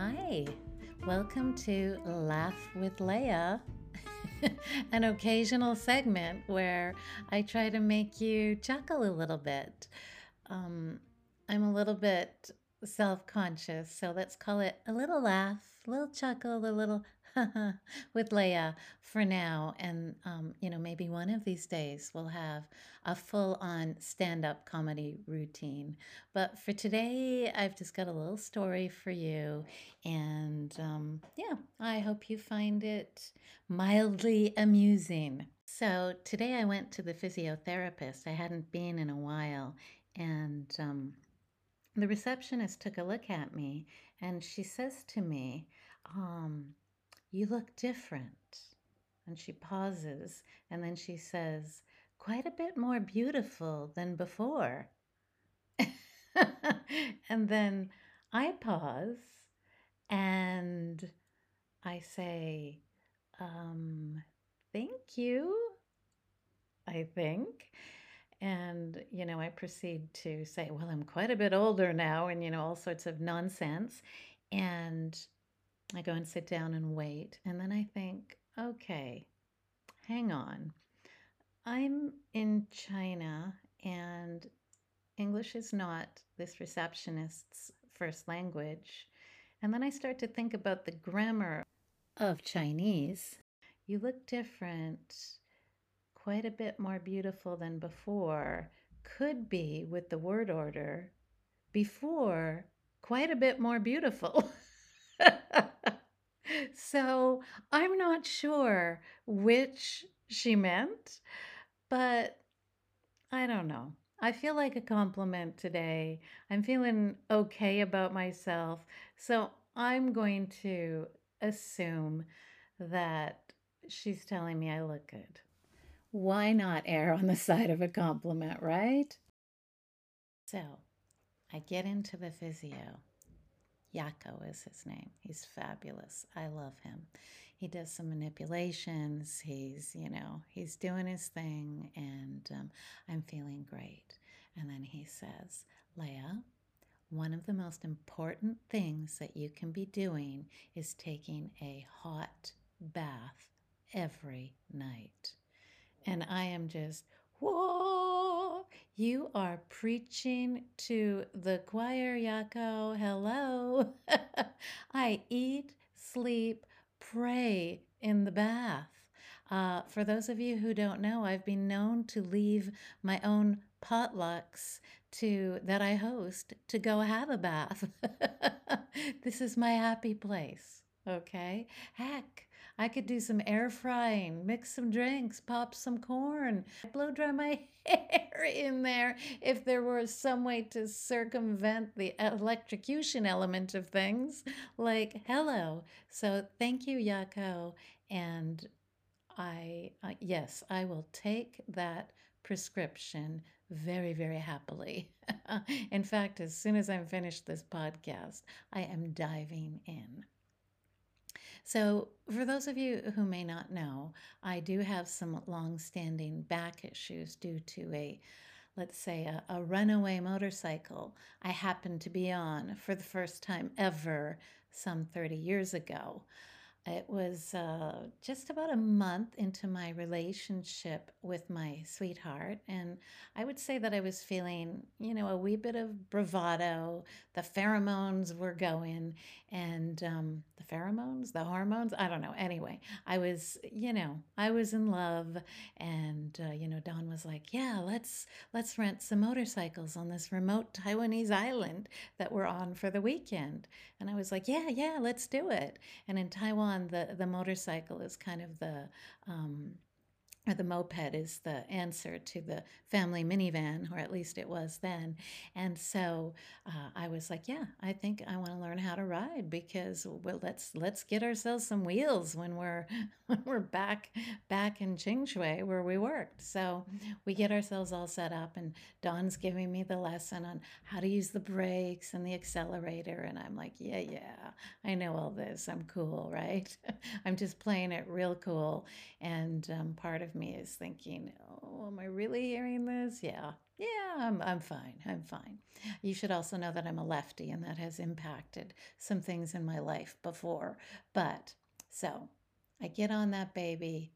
Hi, welcome to Laugh with Leah, an occasional segment where I try to make you chuckle a little bit. Um, I'm a little bit self conscious, so let's call it a little laugh, a little chuckle, a little with Leah for now. And, um, you know, maybe one of these days we'll have a full on stand up comedy routine. But for today, I've just got a little story for you. And um, yeah, I hope you find it mildly amusing. So today I went to the physiotherapist. I hadn't been in a while. And um, the receptionist took a look at me and she says to me, um, you look different. And she pauses and then she says, Quite a bit more beautiful than before. and then I pause and I say, um, Thank you, I think. And, you know, I proceed to say, Well, I'm quite a bit older now, and, you know, all sorts of nonsense. And I go and sit down and wait. And then I think, okay, hang on. I'm in China and English is not this receptionist's first language. And then I start to think about the grammar of Chinese. You look different, quite a bit more beautiful than before. Could be with the word order. Before, quite a bit more beautiful. so I'm not sure which she meant, but I don't know. I feel like a compliment today. I'm feeling okay about myself. So I'm going to assume that she's telling me I look good. Why not err on the side of a compliment, right? So I get into the physio. Yako is his name. He's fabulous. I love him. He does some manipulations. He's, you know, he's doing his thing, and um, I'm feeling great. And then he says, Leah, one of the most important things that you can be doing is taking a hot bath every night. And I am just, whoa, you are preaching to the choir, Yako. Hello. I eat, sleep, pray in the bath. Uh, for those of you who don't know, I've been known to leave my own potlucks to that I host to go have a bath. this is my happy place. Okay. Heck, I could do some air frying, mix some drinks, pop some corn, blow dry my hair in there if there were some way to circumvent the electrocution element of things. Like, hello. So thank you, Yako. And I, uh, yes, I will take that prescription very, very happily. in fact, as soon as I'm finished this podcast, I am diving in. So, for those of you who may not know, I do have some long standing back issues due to a, let's say, a, a, runaway motorcycle I happened to be on for the first time ever some 30 years ago. It was uh, just about a month into my relationship with my sweetheart, and I would say that I was feeling, you know, a wee bit of bravado. The pheromones were going, and um, the pheromones, the hormones, I don't know. Anyway, I was, you know, I was in love, and uh, you know, Don was like, "Yeah, let's let's rent some motorcycles on this remote Taiwanese island that we're on for the weekend," and I was like, "Yeah, yeah, let's do it." And in Taiwan the, the motorcycle is kind of the um, or the moped is the answer to the family minivan, or at least it was then. And so uh, I was like, yeah, I think I want to learn how to ride because well, let's let's get ourselves some wheels when we're when we're back back in Qingshui where we worked. So we get ourselves all set up, and Don's giving me the lesson on how to use the brakes and the accelerator, and I'm like, yeah, yeah, I know all this. I'm cool, right? I'm just playing it real cool, and um, part of me is thinking, oh, am I really hearing this? Yeah, Yeah, I'm I'm fine. I'm fine. You should also know that I'm a lefty and that has impacted some things in my life before. But so I get on that baby.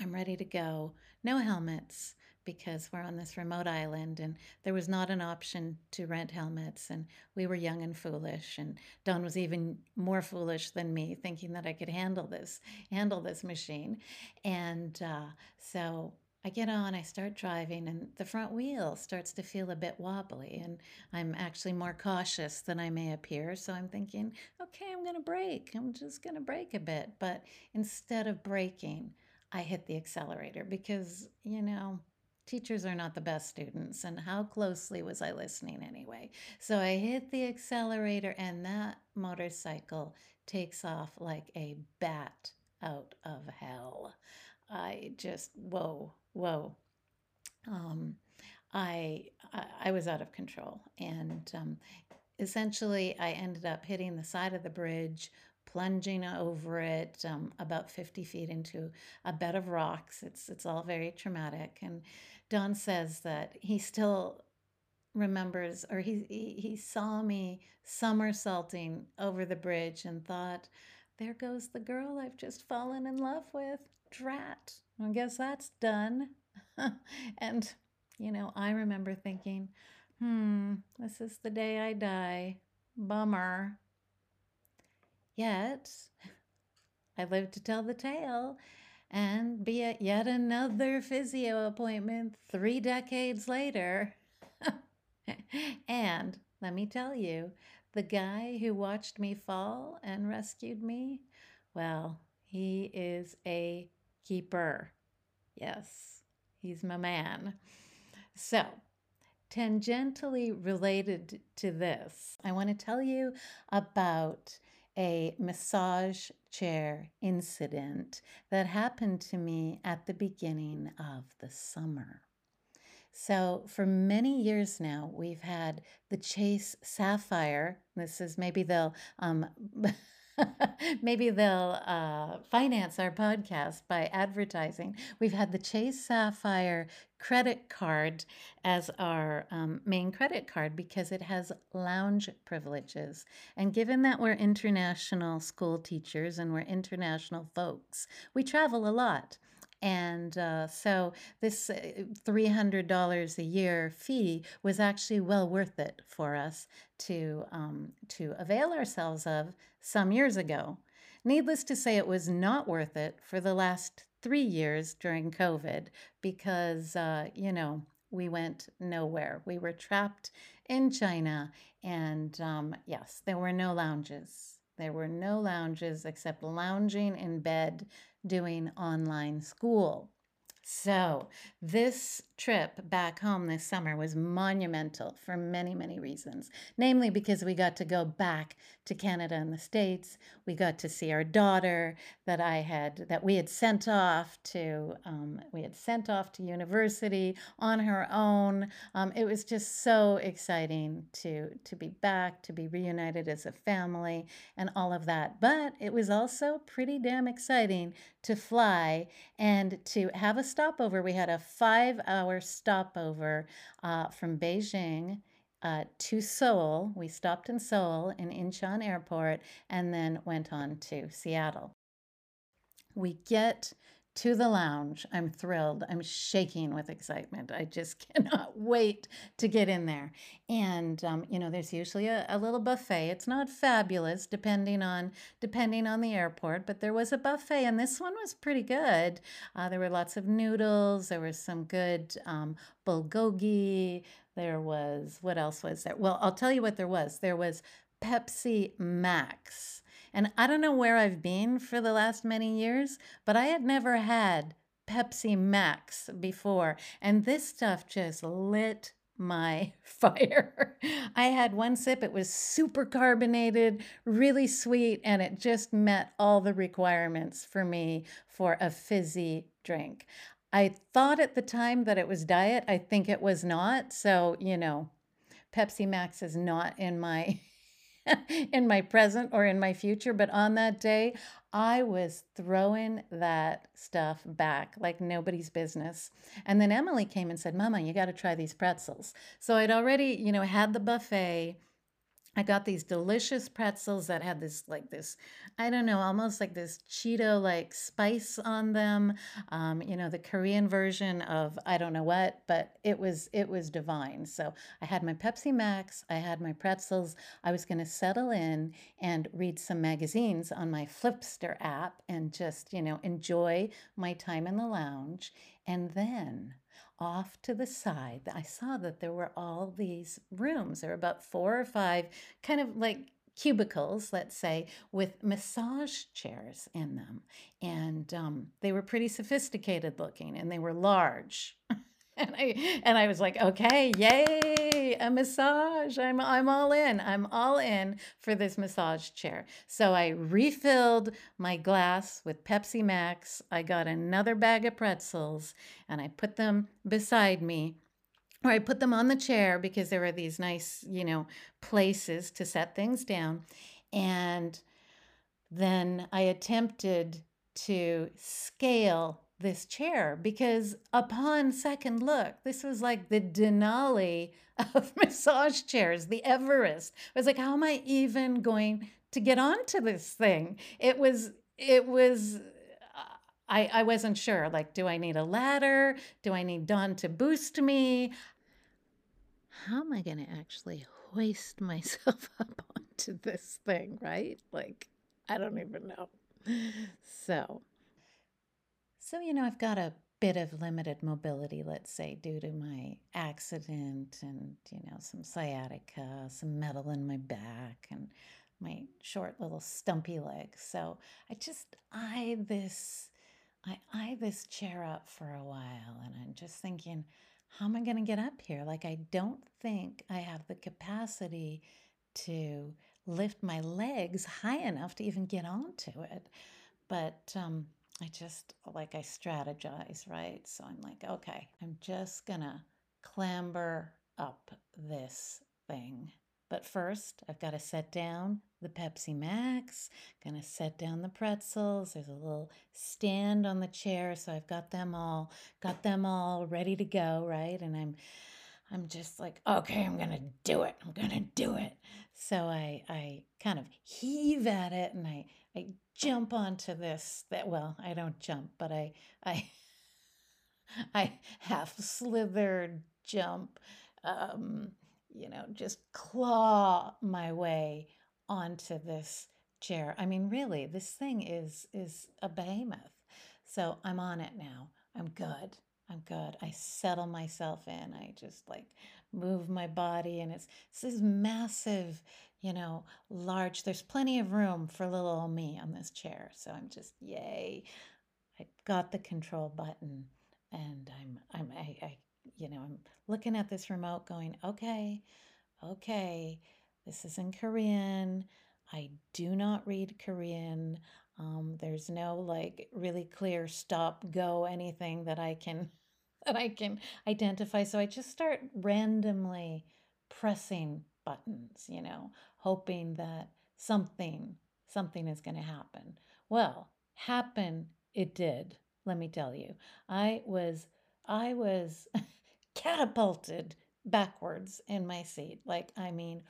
I'm ready to go. No helmets because we're on this remote island and there was not an option to rent helmets and we were young and foolish and Don was even more foolish than me thinking that I could handle this handle this machine and uh, so I get on, I start driving, and the front wheel starts to feel a bit wobbly. And I'm actually more cautious than I may appear. So I'm thinking, okay, I'm going to brake. I'm just going to brake a bit. But instead of braking, I hit the accelerator because, you know, teachers are not the best students. And how closely was I listening anyway? So I hit the accelerator, and that motorcycle takes off like a bat out of hell. I just, whoa, whoa. Um, I, I was out of control. And um, essentially, I ended up hitting the side of the bridge, plunging over it um, about 50 feet into a bed of rocks. It's, it's all very traumatic. And Don says that he still remembers or he, he, he saw me somersaulting over the bridge and thought, there goes the girl I've just fallen in love with. Drat. I guess that's done. and, you know, I remember thinking, hmm, this is the day I die. Bummer. Yet, I lived to tell the tale and be at yet another physio appointment three decades later. and let me tell you, the guy who watched me fall and rescued me, well, he is a keeper. Yes, he's my man. So, tangentially related to this, I want to tell you about a massage chair incident that happened to me at the beginning of the summer. So, for many years now, we've had the Chase Sapphire. This is maybe they'll um, Maybe they'll uh, finance our podcast by advertising. We've had the Chase Sapphire credit card as our um, main credit card because it has lounge privileges. And given that we're international school teachers and we're international folks, we travel a lot. And uh, so this uh, $300 a year fee was actually well worth it for us to, um, to avail ourselves of some years ago. Needless to say, it was not worth it for the last three years during COVID because, uh, you know, we went nowhere. We were trapped in China. And um, yes, there were no lounges. There were no lounges except lounging in bed doing online school. So, this trip back home this summer was monumental for many, many reasons. Namely, because we got to go back to Canada and the States. We got to see our daughter that I had, that we had sent off to, um, we had sent off to university on her own. Um, it was just so exciting to, to be back, to be reunited as a family, and all of that. But it was also pretty damn exciting to fly and to have a stopover. We had a five hour stopover uh, from Beijing. Uh, to Seoul. We stopped in Seoul in Incheon Airport and then went on to Seattle. We get to the lounge. I'm thrilled. I'm shaking with excitement. I just cannot wait to get in there. And um, you know, there's usually a, a, little buffet. It's not fabulous, depending on depending on the airport, but there was a buffet, and this one was pretty good. Uh, there were lots of noodles. There was some good um, bulgogi. There was what else was there? Well, I'll tell you what there was. There was Pepsi Max. And I don't know where I've been for the last many years, but I had never had Pepsi Max before. And this stuff just lit my fire. I had one sip, it was super carbonated, really sweet, and it just met all the requirements for me for a fizzy drink. I thought at the time that it was diet. I think it was not. So, you know, Pepsi Max is not in my in my present or in my future, but on that day, I was throwing that stuff back like nobody's business. And then Emily came and said, Mama, you got to try these pretzels. So I'd already, you know, had the buffet I got these delicious pretzels that had this like this, I don't know, almost like this Cheeto like spice on them. Um, you know, the Korean version of I don't know what, but it was it was divine. So I had my Pepsi Max, I had my pretzels. I was going to settle in and read some magazines on my Flipster app and just you know enjoy my time in the lounge. And then off to the side, I saw that there were all these rooms. There were about four or five kind of like cubicles, let's say, with massage chairs in them. And um, they were pretty sophisticated looking and they were large. and I and I was like, okay, yay, a massage. I'm I'm all in. I'm all in for this massage chair. So I refilled my glass with Pepsi Max. I got another bag of pretzels and I put them beside me. Or I put them on the chair because there were these nice, you know, places to set things down. And then I attempted to scale this chair because upon second look, this was like the Denali of massage chairs, the Everest. I was like, how am I even going to get onto this thing? It was, it was, I, I wasn't sure. Like, do I need a ladder? Do I need Don to boost me? How am I going to actually hoist myself up onto this thing, right? Like, I don't even know. So, so, you know, I've got a bit of limited mobility, let's say, due to my accident and, you know, some sciatica, some metal in my back, and my short little stumpy legs. So I just eye this, I eye this chair up for a while, and I'm just thinking, how am I going to get up here? Like, I don't think I have the capacity to lift my legs high enough to even get onto it. But um, I just like I strategize, right? So I'm like, okay, I'm just gonna clamber up this thing. But first, I've got to set down the Pepsi Max, gonna set down the pretzels. There's a little stand on the chair, so I've got them all, got them all ready to go, right? And I'm I'm just like, okay, I'm gonna do it. I'm gonna do it. So I I kind of heave at it and I I jump onto this that well i don't jump but i i i half slithered jump um you know just claw my way onto this chair. I mean really this thing is is a behemoth. So i'm on it now. I'm good. I'm good. I settle myself in. I just like move my body and it's this is massive you know, large. There's plenty of room for little old me on this chair. So I'm just, yay. I got the control button and I'm, I'm, I, I, you know, I'm looking at this remote going, okay, okay, this is in Korean. I do not read Korean. Um, there's no like really clear stop, go, anything that I can that I can identify. So I just start randomly pressing buttons, you know, hoping that something something is going to happen. Well, happen it did. Let me tell you. I was I was catapulted backwards in my seat. Like I mean,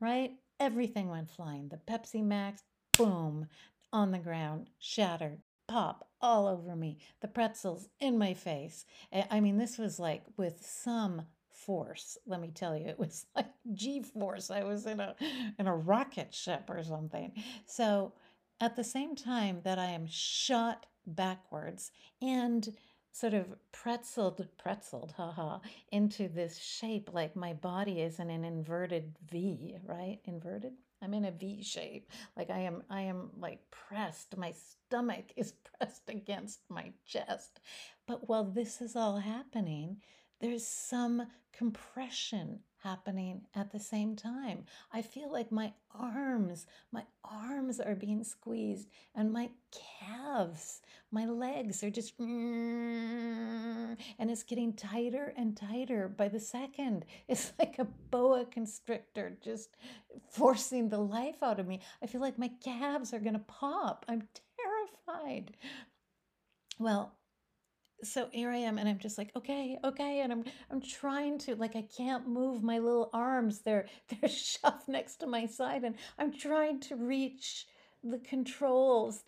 right? Everything went flying. The Pepsi Max, boom, on the ground, shattered, pop all over me. The pretzels in my face. I mean, this was like with some force. Let me tell you, it was like G force. I was in a in a rocket ship or something. So at the same time that I am shot backwards and sort of pretzeled, pretzeled, haha, into this shape like my body is in an inverted V, right? Inverted? I'm in a V shape. Like I am, I am like pressed. My stomach is pressed against my chest. But while this is all happening, there's some compression happening at the same time. I feel like my arms, my arms are being squeezed, and my calves, my legs are just, and it's getting tighter and tighter by the second. It's like a boa constrictor just forcing the life out of me. I feel like my calves are going to pop. I'm terrified. Well, so here I am and I'm just like, okay, okay. And I'm I'm trying to like I can't move my little arms. They're they're shoved next to my side and I'm trying to reach the controls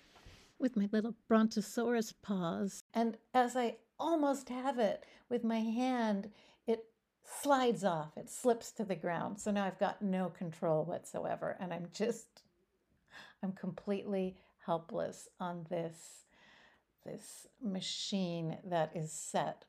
with my little brontosaurus paws. And as I almost have it with my hand, it slides off. It slips to the ground. So now I've got no control whatsoever and I'm just I'm completely helpless on this this machine that is set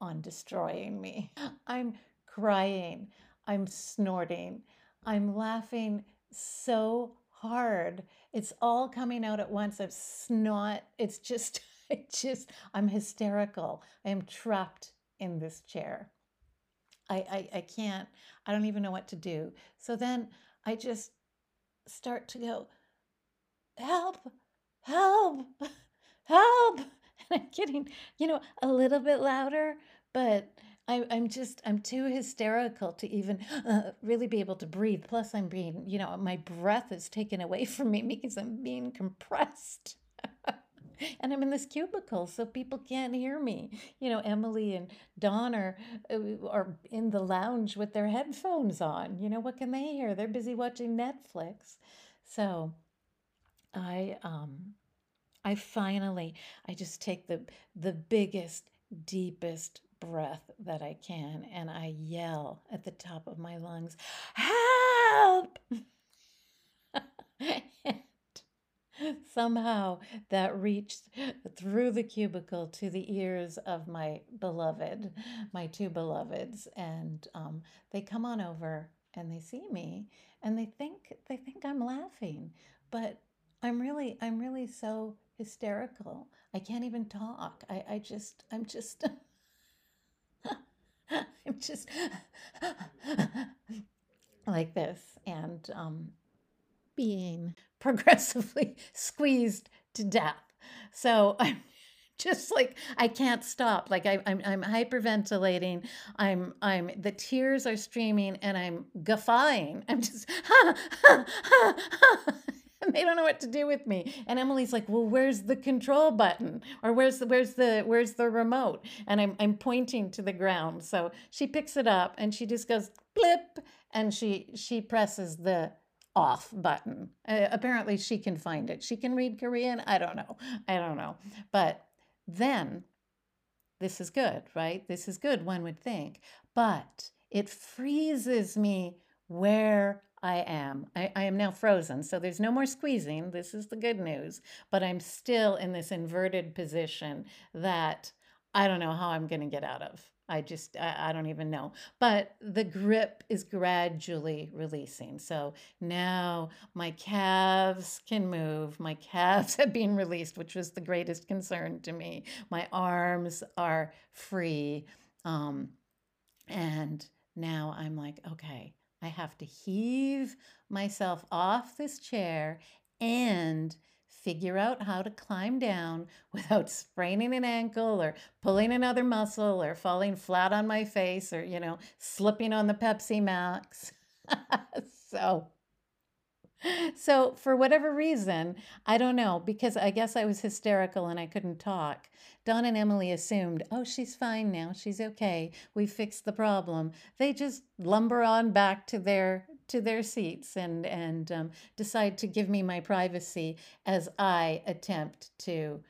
on destroying me. I'm crying, I'm snorting, I'm laughing so hard. It's all coming out at once. I'm snot. It's just, I just, I'm hysterical. I am trapped in this chair. I, I, I can't, I don't even know what to do. So then I just start to go, help, help help. And i'm getting you know a little bit louder but I, i'm just i'm too hysterical to even uh, really be able to breathe. Plus i'm being you know my breath is taken away from me because i'm being compressed. And i'm in this cubicle so people can't hear me. You know emily and don are uh, are in the lounge with their headphones on. You know what can they hear? They're busy watching netflix. So i um I finally, I just take the the biggest, deepest breath that I can and I yell at the top of my lungs, "Help!" somehow that reached through the cubicle to the ears of my beloved, my two beloveds, and um, they come on over and they see me and they think they think I'm laughing, but I'm really I'm really so hysterical. I can't even talk. I, I just, I'm just, I'm just like this and um, being progressively squeezed to death. So I'm just like I can't stop. Like I, I'm, I'm hyperventilating. I'm, I'm. The tears are streaming, and I'm guffawing. I'm just. they don't know what to do with me. And Emily's like, "Well, where's the control button? Or where's the where's the where's the remote?" And I'm I'm pointing to the ground. So she picks it up and she just goes blip and she she presses the off button. Uh, apparently she can find it. She can read Korean. I don't know. I don't know. But then this is good, right? This is good one would think. But it freezes me where I am. I, I, am now frozen. So there's no more squeezing. This is the good news. But I'm still in this inverted position that I don't know how I'm going to get out of. I just, I, I, don't even know. But the grip is gradually releasing. So now my calves can move. My calves have been released, which was the greatest concern to me. My arms are free. Um, and now I'm like, okay, I have to heave myself off this chair and figure out how to climb down without spraining an ankle or pulling another muscle or falling flat on my face or, you know, slipping on the Pepsi Max. so so for whatever reason, I don't know, because I guess I was hysterical and I couldn't talk. Don and Emily assumed, oh, she's fine now. She's okay. We fixed the problem. They just lumber on back to their to their seats and and um, decide to give me my privacy as I attempt to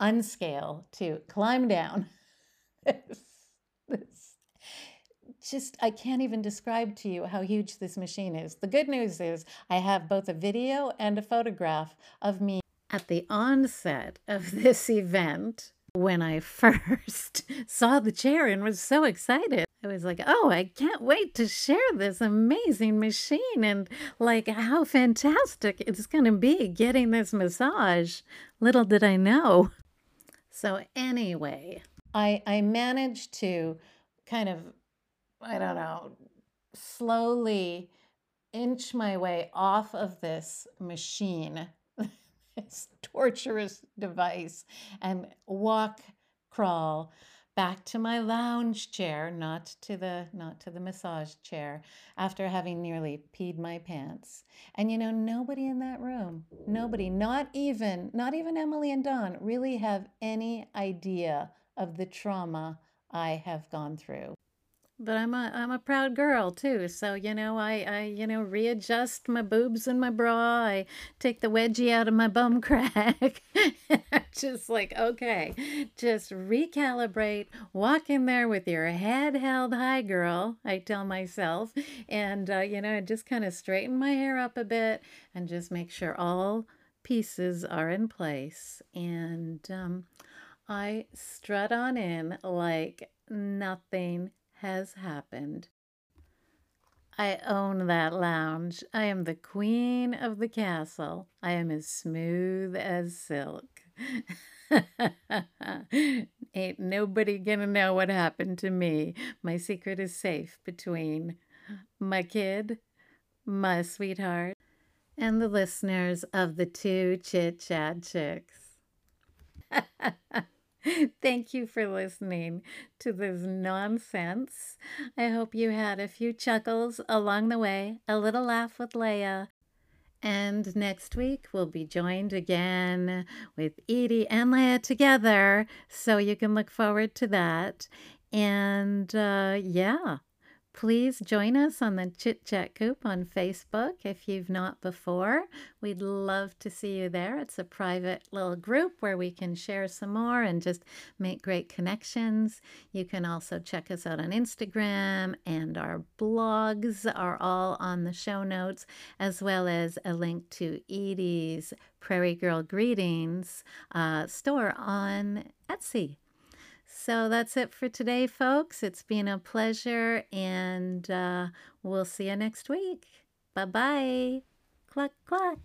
unscale to climb down this, this just I can't even describe to you how huge this machine is. The good news is I have both a video and a photograph of me at the onset of this event when I first saw the chair and was so excited. I was like, oh, I can't wait to share this amazing machine and like how fantastic it's going to be getting this massage. Little did I know. So, anyway, I, I managed to kind of I don't know, slowly inch my way off of this machine, this torturous device, and walk, crawl back to my lounge chair, not to the not to the massage chair, after having nearly peed my pants. And you know, nobody in that room, nobody, not even not even Emily and Don, really have any idea of the trauma I have gone through. But I'm a I'm a proud girl too. So, you know, I I you know, readjust my boobs and my bra. I take the wedgie out of my bum crack. just like, okay, just recalibrate. Walk in there with your head held high, girl. I tell myself, and uh, you know, I just kind of straighten my hair up a bit and just make sure all pieces are in place. And um, I strut on in like nothing has happened. I own that lounge. I am the queen of the castle. I am as smooth as silk. Ain't nobody gonna know what happened to me. My secret is safe between my kid, my sweetheart, and the listeners of the two Chit Chat Chicks. Thank you for listening to this nonsense. I hope you had a few chuckles along the way, a little laugh with Leah. And next week we'll be joined again with Edie and Leah together. So you can look forward to that. And uh, yeah, Please join us on the Chit Chat Coop on Facebook if you've not before. We'd love to see you there. It's a private little group where we can share some more and just make great connections. You can also check us out on Instagram, and our blogs are all on the show notes, as well as a link to Edie's Prairie Girl Greetings uh, store on Etsy. So that's it for today, folks. It's been a pleasure, and uh, we'll see you next week. Bye bye. Cluck, cluck.